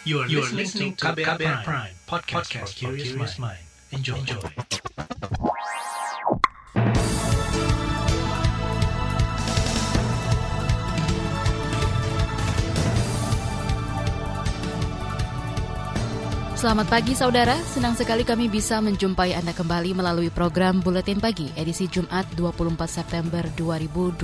You are, you are listening to KBR, KBR Prime, Prime podcast, podcast for curious mind. Enjoy. Enjoy. Selamat pagi saudara, senang sekali kami bisa menjumpai Anda kembali melalui program Buletin Pagi edisi Jumat 24 September 2021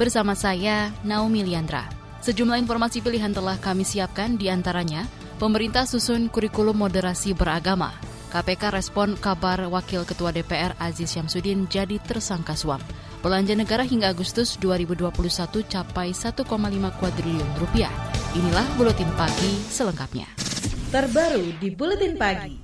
bersama saya Naomi Liandra. Sejumlah informasi pilihan telah kami siapkan di antaranya pemerintah susun kurikulum moderasi beragama, KPK respon kabar Wakil Ketua DPR Aziz Syamsuddin jadi tersangka suap. Belanja negara hingga Agustus 2021 capai 1,5 kuadriliun rupiah. Inilah Buletin Pagi selengkapnya terbaru di Buletin Pagi.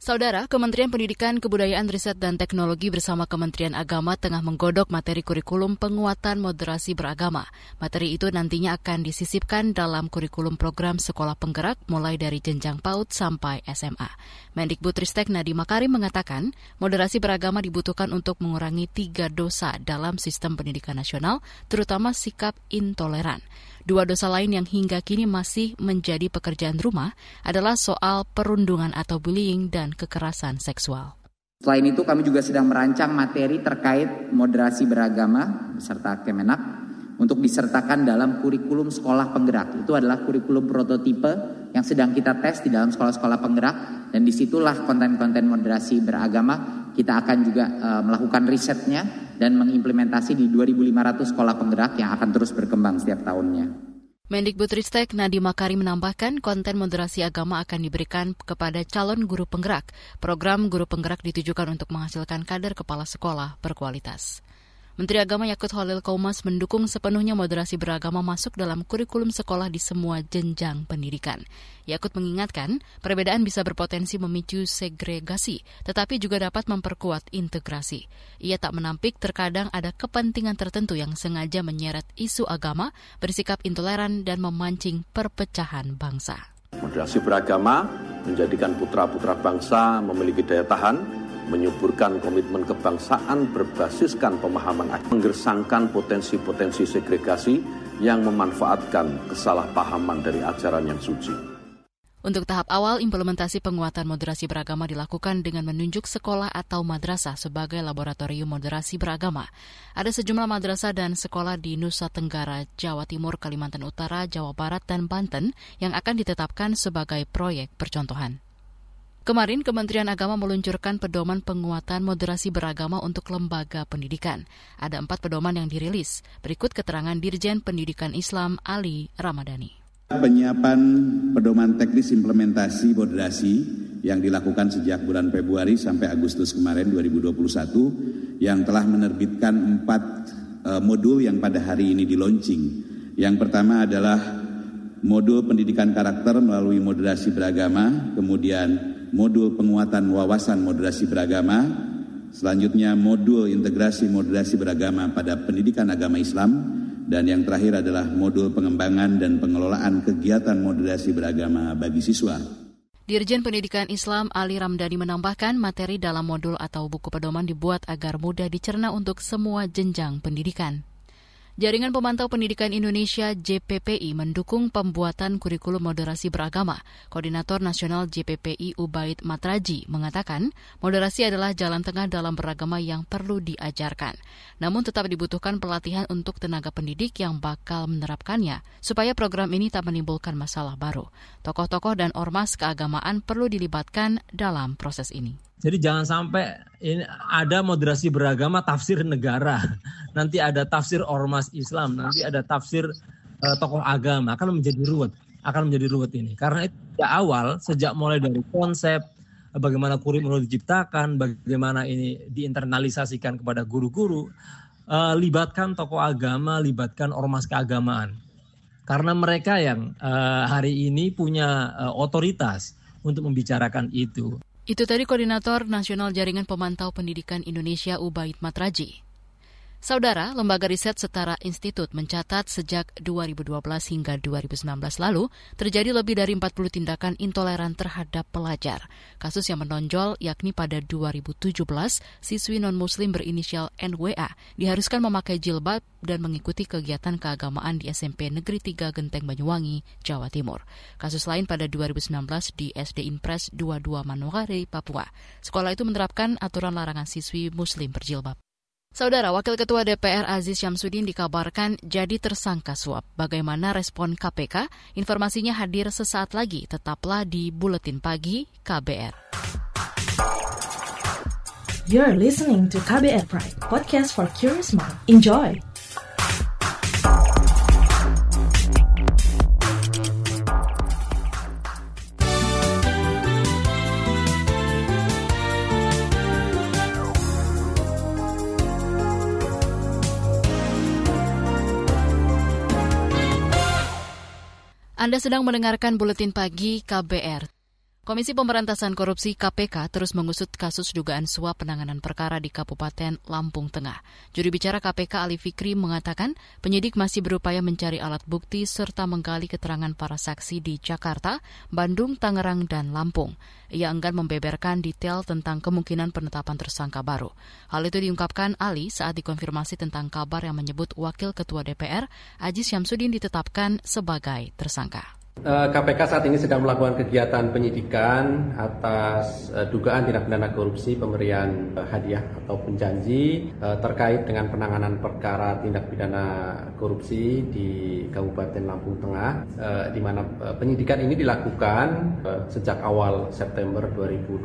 Saudara, Kementerian Pendidikan, Kebudayaan, Riset, dan Teknologi bersama Kementerian Agama tengah menggodok materi kurikulum penguatan moderasi beragama. Materi itu nantinya akan disisipkan dalam kurikulum program sekolah penggerak mulai dari jenjang PAUD sampai SMA. Mendikbudristek Nadiem Makarim mengatakan, moderasi beragama dibutuhkan untuk mengurangi tiga dosa dalam sistem pendidikan nasional, terutama sikap intoleran. Dua dosa lain yang hingga kini masih menjadi pekerjaan rumah adalah soal perundungan atau bullying dan kekerasan seksual. Selain itu kami juga sedang merancang materi terkait moderasi beragama beserta Kemenak untuk disertakan dalam kurikulum sekolah penggerak. Itu adalah kurikulum prototipe yang sedang kita tes di dalam sekolah-sekolah penggerak dan di situlah konten-konten moderasi beragama kita akan juga uh, melakukan risetnya dan mengimplementasi di 2.500 sekolah penggerak yang akan terus berkembang setiap tahunnya. Mendikbudristek Nadiem Makarim menambahkan konten moderasi agama akan diberikan kepada calon guru penggerak. Program guru penggerak ditujukan untuk menghasilkan kader kepala sekolah berkualitas. Menteri Agama Yakut Holil Kaumas mendukung sepenuhnya moderasi beragama masuk dalam kurikulum sekolah di semua jenjang pendidikan. Yakut mengingatkan, perbedaan bisa berpotensi memicu segregasi, tetapi juga dapat memperkuat integrasi. Ia tak menampik terkadang ada kepentingan tertentu yang sengaja menyeret isu agama, bersikap intoleran, dan memancing perpecahan bangsa. Moderasi beragama menjadikan putra-putra bangsa memiliki daya tahan menyuburkan komitmen kebangsaan berbasiskan pemahaman menggersangkan potensi-potensi segregasi yang memanfaatkan kesalahpahaman dari ajaran yang suci. Untuk tahap awal, implementasi penguatan moderasi beragama dilakukan dengan menunjuk sekolah atau madrasah sebagai laboratorium moderasi beragama. Ada sejumlah madrasah dan sekolah di Nusa Tenggara, Jawa Timur, Kalimantan Utara, Jawa Barat, dan Banten yang akan ditetapkan sebagai proyek percontohan. Kemarin Kementerian Agama meluncurkan pedoman penguatan moderasi beragama untuk lembaga pendidikan. Ada empat pedoman yang dirilis. Berikut keterangan Dirjen Pendidikan Islam Ali Ramadhani. Penyiapan pedoman teknis implementasi moderasi yang dilakukan sejak bulan Februari sampai Agustus kemarin 2021 yang telah menerbitkan empat uh, modul yang pada hari ini di launching. Yang pertama adalah modul pendidikan karakter melalui moderasi beragama, kemudian modul penguatan wawasan moderasi beragama, selanjutnya modul integrasi moderasi beragama pada pendidikan agama Islam, dan yang terakhir adalah modul pengembangan dan pengelolaan kegiatan moderasi beragama bagi siswa. Dirjen Pendidikan Islam Ali Ramdhani menambahkan materi dalam modul atau buku pedoman dibuat agar mudah dicerna untuk semua jenjang pendidikan. Jaringan Pemantau Pendidikan Indonesia JPPI mendukung pembuatan kurikulum moderasi beragama. Koordinator Nasional JPPI Ubaid Matraji mengatakan, moderasi adalah jalan tengah dalam beragama yang perlu diajarkan. Namun tetap dibutuhkan pelatihan untuk tenaga pendidik yang bakal menerapkannya, supaya program ini tak menimbulkan masalah baru. Tokoh-tokoh dan ormas keagamaan perlu dilibatkan dalam proses ini. Jadi jangan sampai ini ada moderasi beragama tafsir negara, nanti ada tafsir ormas Islam, nanti ada tafsir uh, tokoh agama akan menjadi ruwet, akan menjadi ruwet ini. Karena itu sejak awal, sejak mulai dari konsep bagaimana kurikulum diciptakan, bagaimana ini diinternalisasikan kepada guru-guru, uh, libatkan tokoh agama, libatkan ormas keagamaan. Karena mereka yang uh, hari ini punya uh, otoritas untuk membicarakan itu. Itu tadi Koordinator Nasional Jaringan Pemantau Pendidikan Indonesia Ubaid Matraji. Saudara, lembaga riset setara institut mencatat sejak 2012 hingga 2019 lalu terjadi lebih dari 40 tindakan intoleran terhadap pelajar. Kasus yang menonjol yakni pada 2017, siswi non-muslim berinisial NWA diharuskan memakai jilbab dan mengikuti kegiatan keagamaan di SMP Negeri 3 Genteng Banyuwangi, Jawa Timur. Kasus lain pada 2019 di SD Impres 22 Manokwari, Papua. Sekolah itu menerapkan aturan larangan siswi muslim berjilbab. Saudara Wakil Ketua DPR Aziz Syamsuddin dikabarkan jadi tersangka suap. Bagaimana respon KPK? Informasinya hadir sesaat lagi. Tetaplah di Buletin Pagi KBR. You're listening to KBR Pride, podcast for curious mind. Enjoy! Anda sedang mendengarkan buletin pagi KBR. Komisi Pemberantasan Korupsi KPK terus mengusut kasus dugaan suap penanganan perkara di Kabupaten Lampung Tengah. Juri bicara KPK Ali Fikri mengatakan penyidik masih berupaya mencari alat bukti serta menggali keterangan para saksi di Jakarta, Bandung, Tangerang, dan Lampung. Ia enggan membeberkan detail tentang kemungkinan penetapan tersangka baru. Hal itu diungkapkan Ali saat dikonfirmasi tentang kabar yang menyebut Wakil Ketua DPR, Aziz Syamsuddin ditetapkan sebagai tersangka. KPK saat ini sedang melakukan kegiatan penyidikan atas dugaan tindak pidana korupsi pemberian hadiah atau penjanji terkait dengan penanganan perkara tindak pidana korupsi di Kabupaten Lampung Tengah, di mana penyidikan ini dilakukan sejak awal September 2021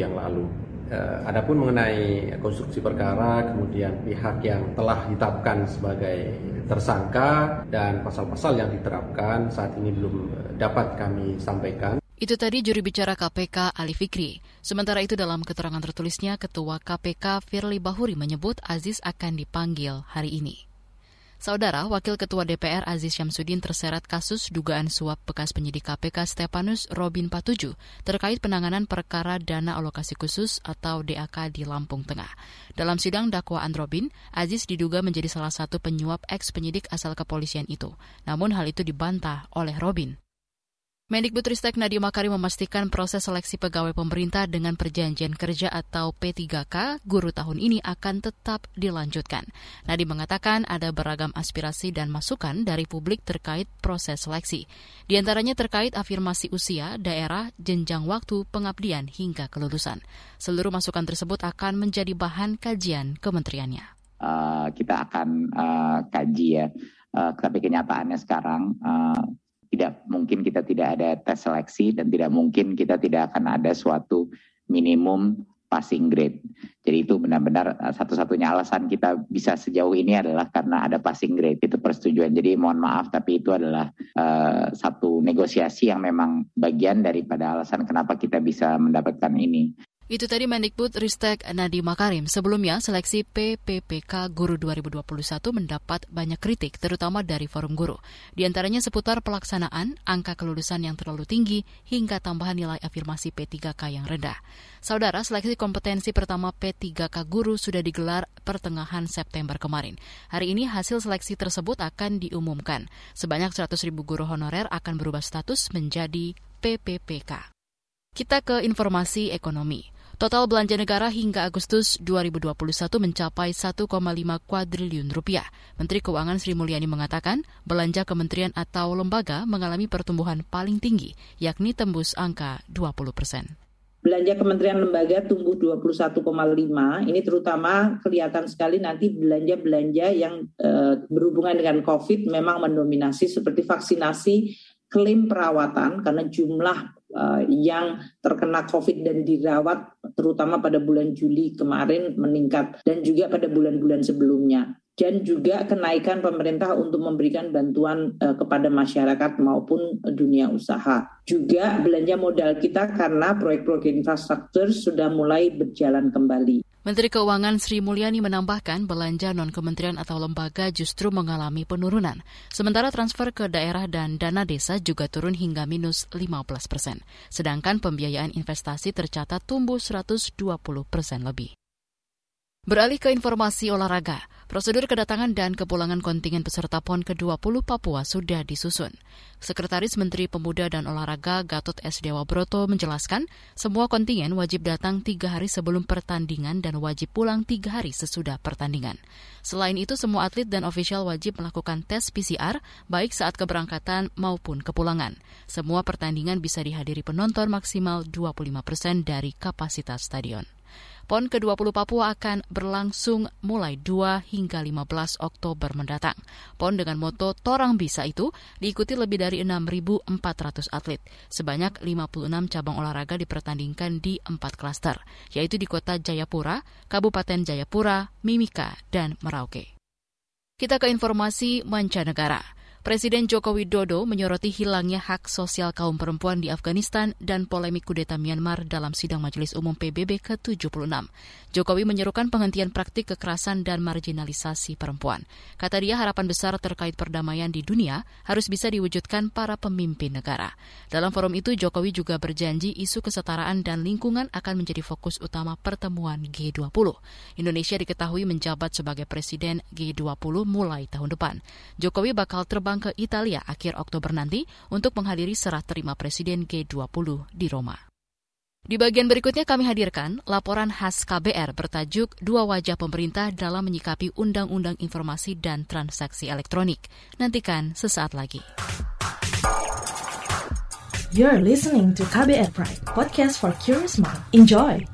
yang lalu. Uh, adapun mengenai konstruksi perkara, kemudian pihak yang telah ditetapkan sebagai tersangka dan pasal-pasal yang diterapkan saat ini belum dapat kami sampaikan. Itu tadi juri bicara KPK Ali Fikri. Sementara itu dalam keterangan tertulisnya, Ketua KPK Firly Bahuri menyebut Aziz akan dipanggil hari ini. Saudara, Wakil Ketua DPR Aziz Syamsuddin terseret kasus dugaan suap bekas penyidik KPK Stepanus Robin Patuju terkait penanganan perkara dana alokasi khusus atau DAK di Lampung Tengah. Dalam sidang dakwaan Robin, Aziz diduga menjadi salah satu penyuap eks penyidik asal kepolisian itu. Namun hal itu dibantah oleh Robin. Mendikbudristek Nadiem Makarim memastikan proses seleksi pegawai pemerintah dengan perjanjian kerja atau P3K guru tahun ini akan tetap dilanjutkan. Nadiem mengatakan ada beragam aspirasi dan masukan dari publik terkait proses seleksi. Di antaranya terkait afirmasi usia, daerah, jenjang waktu, pengabdian hingga kelulusan. Seluruh masukan tersebut akan menjadi bahan kajian kementeriannya. Uh, kita akan uh, kaji ya, uh, tapi kenyataannya sekarang uh, tidak mungkin kita tidak ada tes seleksi dan tidak mungkin kita tidak akan ada suatu minimum passing grade. Jadi itu benar-benar satu-satunya alasan kita bisa sejauh ini adalah karena ada passing grade itu persetujuan. Jadi mohon maaf tapi itu adalah uh, satu negosiasi yang memang bagian daripada alasan kenapa kita bisa mendapatkan ini. Itu tadi Mendikbud Ristek Nadiem Makarim. Sebelumnya, seleksi PPPK Guru 2021 mendapat banyak kritik, terutama dari forum guru. Di antaranya seputar pelaksanaan, angka kelulusan yang terlalu tinggi, hingga tambahan nilai afirmasi P3K yang rendah. Saudara, seleksi kompetensi pertama P3K Guru sudah digelar pertengahan September kemarin. Hari ini hasil seleksi tersebut akan diumumkan. Sebanyak 100 ribu guru honorer akan berubah status menjadi PPPK. Kita ke informasi ekonomi. Total belanja negara hingga Agustus 2021 mencapai 1,5 kuadriliun rupiah. Menteri Keuangan Sri Mulyani mengatakan belanja kementerian atau lembaga mengalami pertumbuhan paling tinggi, yakni tembus angka 20 persen. Belanja kementerian lembaga tumbuh 21,5. Ini terutama kelihatan sekali nanti belanja-belanja yang e, berhubungan dengan COVID memang mendominasi seperti vaksinasi, klaim perawatan karena jumlah uh, yang terkena COVID dan dirawat terutama pada bulan Juli kemarin meningkat dan juga pada bulan-bulan sebelumnya dan juga kenaikan pemerintah untuk memberikan bantuan uh, kepada masyarakat maupun dunia usaha. Juga belanja modal kita karena proyek-proyek infrastruktur sudah mulai berjalan kembali. Menteri Keuangan Sri Mulyani menambahkan belanja non-kementerian atau lembaga justru mengalami penurunan. Sementara transfer ke daerah dan dana desa juga turun hingga minus 15 persen. Sedangkan pembiayaan investasi tercatat tumbuh 120 persen lebih. Beralih ke informasi olahraga, Prosedur kedatangan dan kepulangan kontingen peserta PON ke-20 Papua sudah disusun. Sekretaris Menteri Pemuda dan Olahraga Gatot S. Dewa Broto menjelaskan, semua kontingen wajib datang tiga hari sebelum pertandingan dan wajib pulang tiga hari sesudah pertandingan. Selain itu, semua atlet dan ofisial wajib melakukan tes PCR baik saat keberangkatan maupun kepulangan. Semua pertandingan bisa dihadiri penonton maksimal 25 persen dari kapasitas stadion. PON ke-20 Papua akan berlangsung mulai 2 hingga 15 Oktober mendatang. PON dengan moto Torang Bisa itu diikuti lebih dari 6.400 atlet. Sebanyak 56 cabang olahraga dipertandingkan di empat klaster, yaitu di kota Jayapura, Kabupaten Jayapura, Mimika, dan Merauke. Kita ke informasi mancanegara. Presiden Joko Widodo menyoroti hilangnya hak sosial kaum perempuan di Afghanistan dan polemik kudeta Myanmar dalam sidang Majelis Umum PBB ke-76. Jokowi menyerukan penghentian praktik kekerasan dan marginalisasi perempuan. Kata dia harapan besar terkait perdamaian di dunia harus bisa diwujudkan para pemimpin negara. Dalam forum itu Jokowi juga berjanji isu kesetaraan dan lingkungan akan menjadi fokus utama pertemuan G20. Indonesia diketahui menjabat sebagai presiden G20 mulai tahun depan. Jokowi bakal terbang terbang ke Italia akhir Oktober nanti untuk menghadiri serah terima Presiden G20 di Roma. Di bagian berikutnya kami hadirkan laporan khas KBR bertajuk Dua Wajah Pemerintah dalam Menyikapi Undang-Undang Informasi dan Transaksi Elektronik. Nantikan sesaat lagi. You're listening to KBR Pride, podcast for curious mind. Enjoy!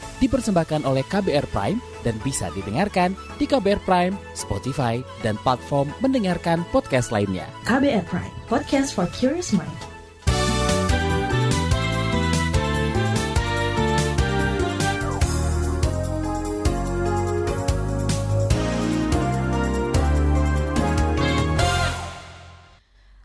dipersembahkan oleh KBR Prime dan bisa didengarkan di KBR Prime, Spotify, dan platform mendengarkan podcast lainnya. KBR Prime, podcast for curious mind.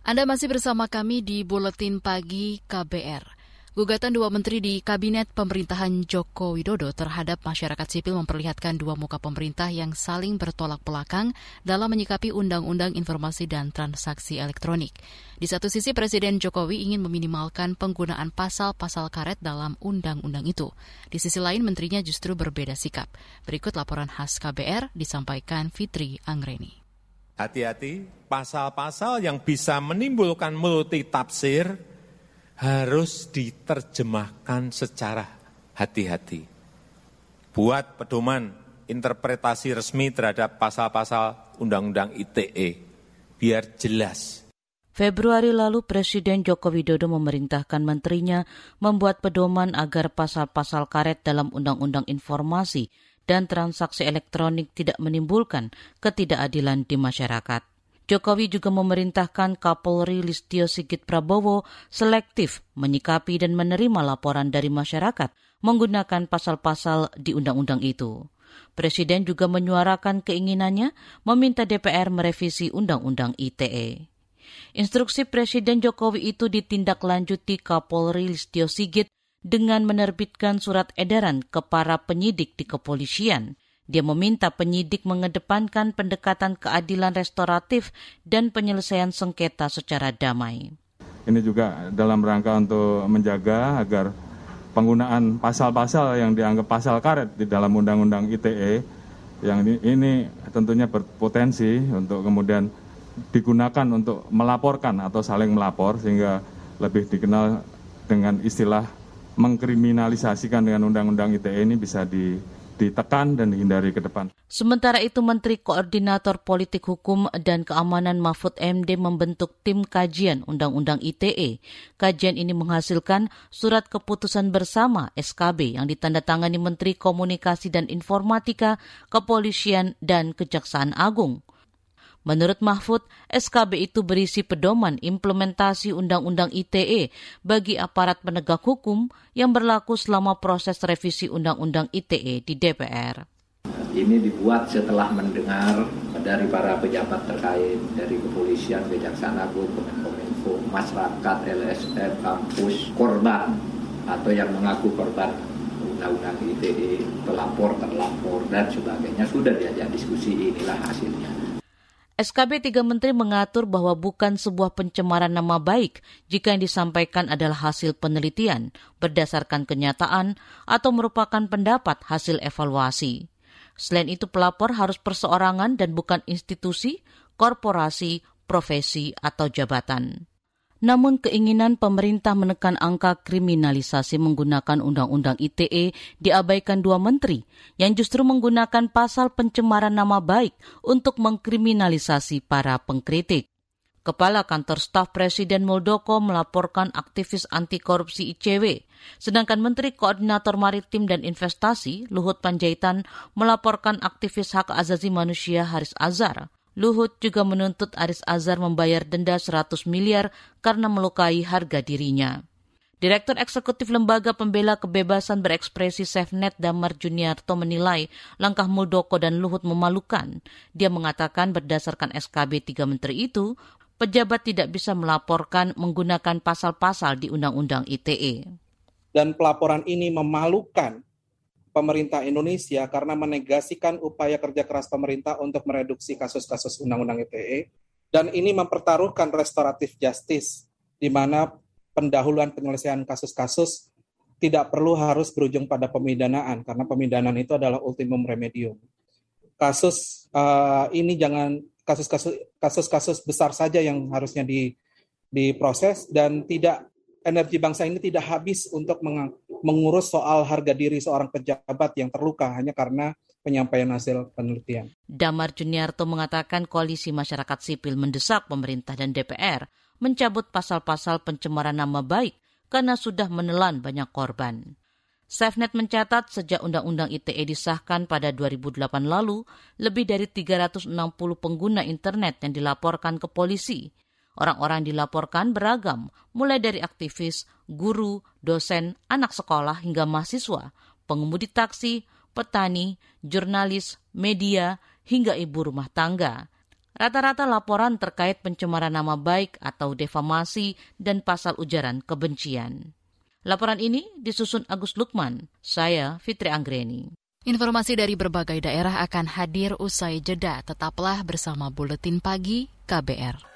Anda masih bersama kami di Buletin Pagi KBR. Gugatan dua menteri di Kabinet Pemerintahan Joko Widodo terhadap masyarakat sipil memperlihatkan dua muka pemerintah yang saling bertolak belakang dalam menyikapi Undang-Undang Informasi dan Transaksi Elektronik. Di satu sisi, Presiden Jokowi ingin meminimalkan penggunaan pasal-pasal karet dalam undang-undang itu. Di sisi lain, menterinya justru berbeda sikap. Berikut laporan khas KBR disampaikan Fitri Anggreni. Hati-hati, pasal-pasal yang bisa menimbulkan multi tafsir harus diterjemahkan secara hati-hati. Buat pedoman interpretasi resmi terhadap pasal-pasal Undang-Undang ITE, biar jelas. Februari lalu Presiden Joko Widodo memerintahkan menterinya membuat pedoman agar pasal-pasal karet dalam Undang-Undang Informasi dan Transaksi Elektronik tidak menimbulkan ketidakadilan di masyarakat. Jokowi juga memerintahkan Kapolri Listio Sigit Prabowo selektif menyikapi dan menerima laporan dari masyarakat menggunakan pasal-pasal di undang-undang itu. Presiden juga menyuarakan keinginannya meminta DPR merevisi Undang-Undang ITE. Instruksi Presiden Jokowi itu ditindaklanjuti Kapolri Listio Sigit dengan menerbitkan surat edaran ke para penyidik di kepolisian – dia meminta penyidik mengedepankan pendekatan keadilan restoratif dan penyelesaian sengketa secara damai. Ini juga dalam rangka untuk menjaga agar penggunaan pasal-pasal yang dianggap pasal karet di dalam Undang-Undang ITE yang ini, ini tentunya berpotensi untuk kemudian digunakan untuk melaporkan atau saling melapor sehingga lebih dikenal dengan istilah mengkriminalisasikan dengan Undang-Undang ITE ini bisa di ditekan dan dihindari ke depan. Sementara itu Menteri Koordinator Politik Hukum dan Keamanan Mahfud MD membentuk tim kajian Undang-Undang ITE. Kajian ini menghasilkan surat keputusan bersama SKB yang ditandatangani Menteri Komunikasi dan Informatika, Kepolisian, dan Kejaksaan Agung. Menurut Mahfud, SKB itu berisi pedoman implementasi Undang-Undang ITE bagi aparat penegak hukum yang berlaku selama proses revisi Undang-Undang ITE di DPR. Ini dibuat setelah mendengar dari para pejabat terkait, dari kepolisian, kejaksaan agung, kemenkominfo, masyarakat, LSM, kampus, korban atau yang mengaku korban undang-undang ITE, pelapor, terlapor, dan sebagainya. Sudah diajak diskusi, inilah hasilnya. SKB tiga menteri mengatur bahwa bukan sebuah pencemaran nama baik jika yang disampaikan adalah hasil penelitian berdasarkan kenyataan atau merupakan pendapat hasil evaluasi. Selain itu pelapor harus perseorangan dan bukan institusi, korporasi, profesi, atau jabatan. Namun keinginan pemerintah menekan angka kriminalisasi menggunakan Undang-Undang ITE diabaikan dua menteri yang justru menggunakan pasal pencemaran nama baik untuk mengkriminalisasi para pengkritik. Kepala Kantor Staf Presiden Muldoko melaporkan aktivis anti korupsi ICW, sedangkan Menteri Koordinator Maritim dan Investasi Luhut Panjaitan melaporkan aktivis hak azazi manusia Haris Azhar. Luhut juga menuntut Aris Azhar membayar denda 100 miliar karena melukai harga dirinya. Direktur Eksekutif Lembaga Pembela Kebebasan Berekspresi SafeNet Damar Juniarto menilai langkah Muldoko dan Luhut memalukan. Dia mengatakan berdasarkan SKB tiga menteri itu, pejabat tidak bisa melaporkan menggunakan pasal-pasal di Undang-Undang ITE. Dan pelaporan ini memalukan pemerintah Indonesia karena menegasikan upaya kerja keras pemerintah untuk mereduksi kasus-kasus Undang-Undang ITE dan ini mempertaruhkan restoratif justice di mana pendahuluan penyelesaian kasus-kasus tidak perlu harus berujung pada pemidanaan karena pemidanaan itu adalah ultimum remedium. Kasus uh, ini jangan kasus-kasus kasus-kasus besar saja yang harusnya di diproses dan tidak energi bangsa ini tidak habis untuk mengurus soal harga diri seorang pejabat yang terluka hanya karena penyampaian hasil penelitian. Damar Juniarto mengatakan koalisi masyarakat sipil mendesak pemerintah dan DPR mencabut pasal-pasal pencemaran nama baik karena sudah menelan banyak korban. SafeNet mencatat sejak Undang-Undang ITE disahkan pada 2008 lalu, lebih dari 360 pengguna internet yang dilaporkan ke polisi Orang-orang dilaporkan beragam, mulai dari aktivis, guru, dosen, anak sekolah hingga mahasiswa, pengemudi taksi, petani, jurnalis, media, hingga ibu rumah tangga. Rata-rata laporan terkait pencemaran nama baik atau defamasi dan pasal ujaran kebencian. Laporan ini disusun Agus Lukman, saya Fitri Anggreni. Informasi dari berbagai daerah akan hadir usai jeda. Tetaplah bersama Buletin Pagi KBR.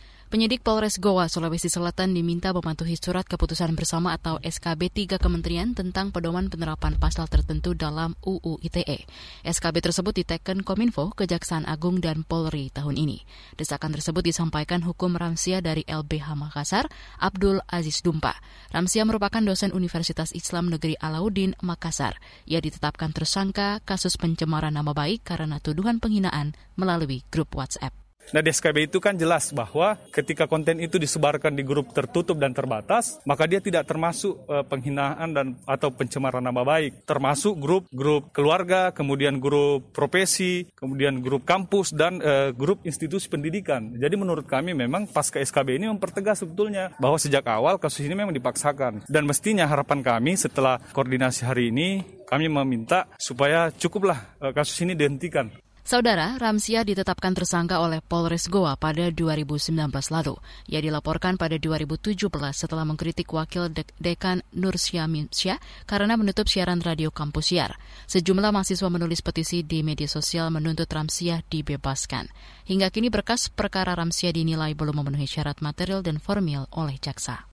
Penyidik Polres Goa, Sulawesi Selatan diminta mematuhi surat keputusan bersama atau SKB tiga kementerian tentang pedoman penerapan pasal tertentu dalam UU ITE. SKB tersebut diteken Kominfo, Kejaksaan Agung, dan Polri tahun ini. Desakan tersebut disampaikan hukum Ramsia dari LBH Makassar, Abdul Aziz Dumpa. Ramsia merupakan dosen Universitas Islam Negeri Alauddin, Makassar. Ia ditetapkan tersangka kasus pencemaran nama baik karena tuduhan penghinaan melalui grup WhatsApp. Nah di SKB itu kan jelas bahwa ketika konten itu disebarkan di grup tertutup dan terbatas, maka dia tidak termasuk uh, penghinaan dan atau pencemaran nama baik, termasuk grup grup keluarga, kemudian grup profesi, kemudian grup kampus dan uh, grup institusi pendidikan. Jadi menurut kami memang pasca SKB ini mempertegas sebetulnya bahwa sejak awal kasus ini memang dipaksakan dan mestinya harapan kami setelah koordinasi hari ini kami meminta supaya cukuplah uh, kasus ini dihentikan. Saudara, Ramsia ditetapkan tersangka oleh Polres Goa pada 2019 lalu. Ia dilaporkan pada 2017 setelah mengkritik wakil dek dekan Nur Syamsyah karena menutup siaran radio kampus Siar. Sejumlah mahasiswa menulis petisi di media sosial menuntut Ramsia dibebaskan. Hingga kini berkas perkara Ramsia dinilai belum memenuhi syarat material dan formil oleh jaksa.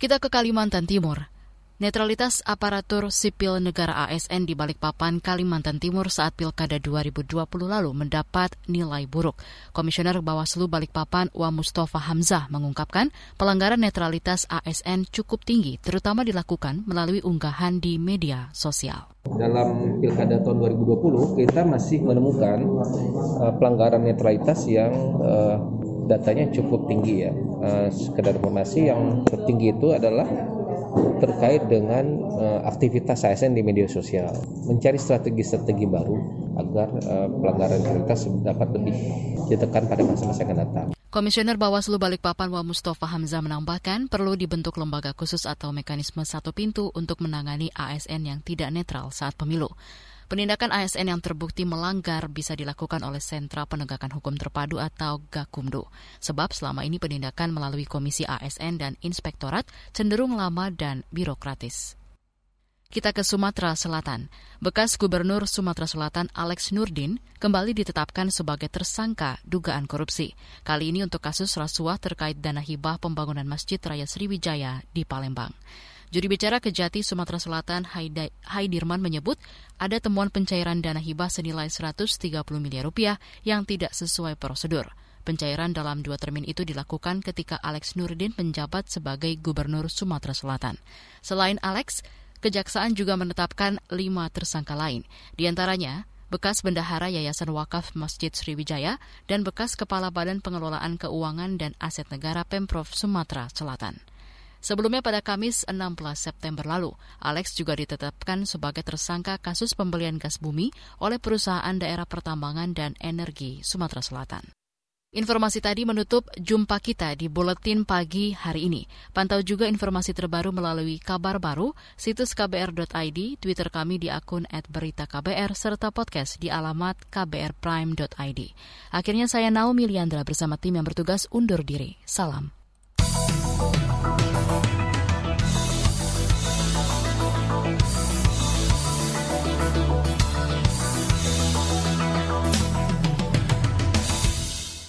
Kita ke Kalimantan Timur. Netralitas aparatur sipil negara ASN di Balikpapan, Kalimantan Timur saat Pilkada 2020 lalu mendapat nilai buruk. Komisioner Bawaslu Balikpapan Wa Mustafa Hamzah mengungkapkan pelanggaran netralitas ASN cukup tinggi, terutama dilakukan melalui unggahan di media sosial. Dalam Pilkada tahun 2020 kita masih menemukan uh, pelanggaran netralitas yang uh, datanya cukup tinggi ya. Uh, sekedar informasi yang tertinggi itu adalah terkait dengan uh, aktivitas ASN di media sosial, mencari strategi-strategi baru agar uh, pelanggaran netralitas dapat lebih ditekan pada masa-masa akan datang. Komisioner Bawaslu Balikpapan Wa Mustafa Hamzah menambahkan perlu dibentuk lembaga khusus atau mekanisme satu pintu untuk menangani ASN yang tidak netral saat pemilu. Penindakan ASN yang terbukti melanggar bisa dilakukan oleh Sentra Penegakan Hukum Terpadu atau Gakumdu. Sebab selama ini penindakan melalui Komisi ASN dan Inspektorat cenderung lama dan birokratis. Kita ke Sumatera Selatan. Bekas Gubernur Sumatera Selatan Alex Nurdin kembali ditetapkan sebagai tersangka dugaan korupsi. Kali ini untuk kasus rasuah terkait dana hibah pembangunan Masjid Raya Sriwijaya di Palembang. Juri bicara Kejati Sumatera Selatan Haidirman menyebut ada temuan pencairan dana hibah senilai 130 miliar rupiah yang tidak sesuai prosedur. Pencairan dalam dua termin itu dilakukan ketika Alex Nurdin menjabat sebagai Gubernur Sumatera Selatan. Selain Alex, Kejaksaan juga menetapkan lima tersangka lain, di antaranya bekas bendahara Yayasan Wakaf Masjid Sriwijaya dan bekas Kepala Badan Pengelolaan Keuangan dan Aset Negara Pemprov Sumatera Selatan. Sebelumnya pada Kamis 16 September lalu, Alex juga ditetapkan sebagai tersangka kasus pembelian gas bumi oleh perusahaan daerah pertambangan dan energi Sumatera Selatan. Informasi tadi menutup jumpa kita di Buletin Pagi hari ini. Pantau juga informasi terbaru melalui kabar baru, situs kbr.id, Twitter kami di akun @beritaKBR, serta podcast di alamat kbrprime.id. Akhirnya saya Naomi Liandra bersama tim yang bertugas undur diri. Salam.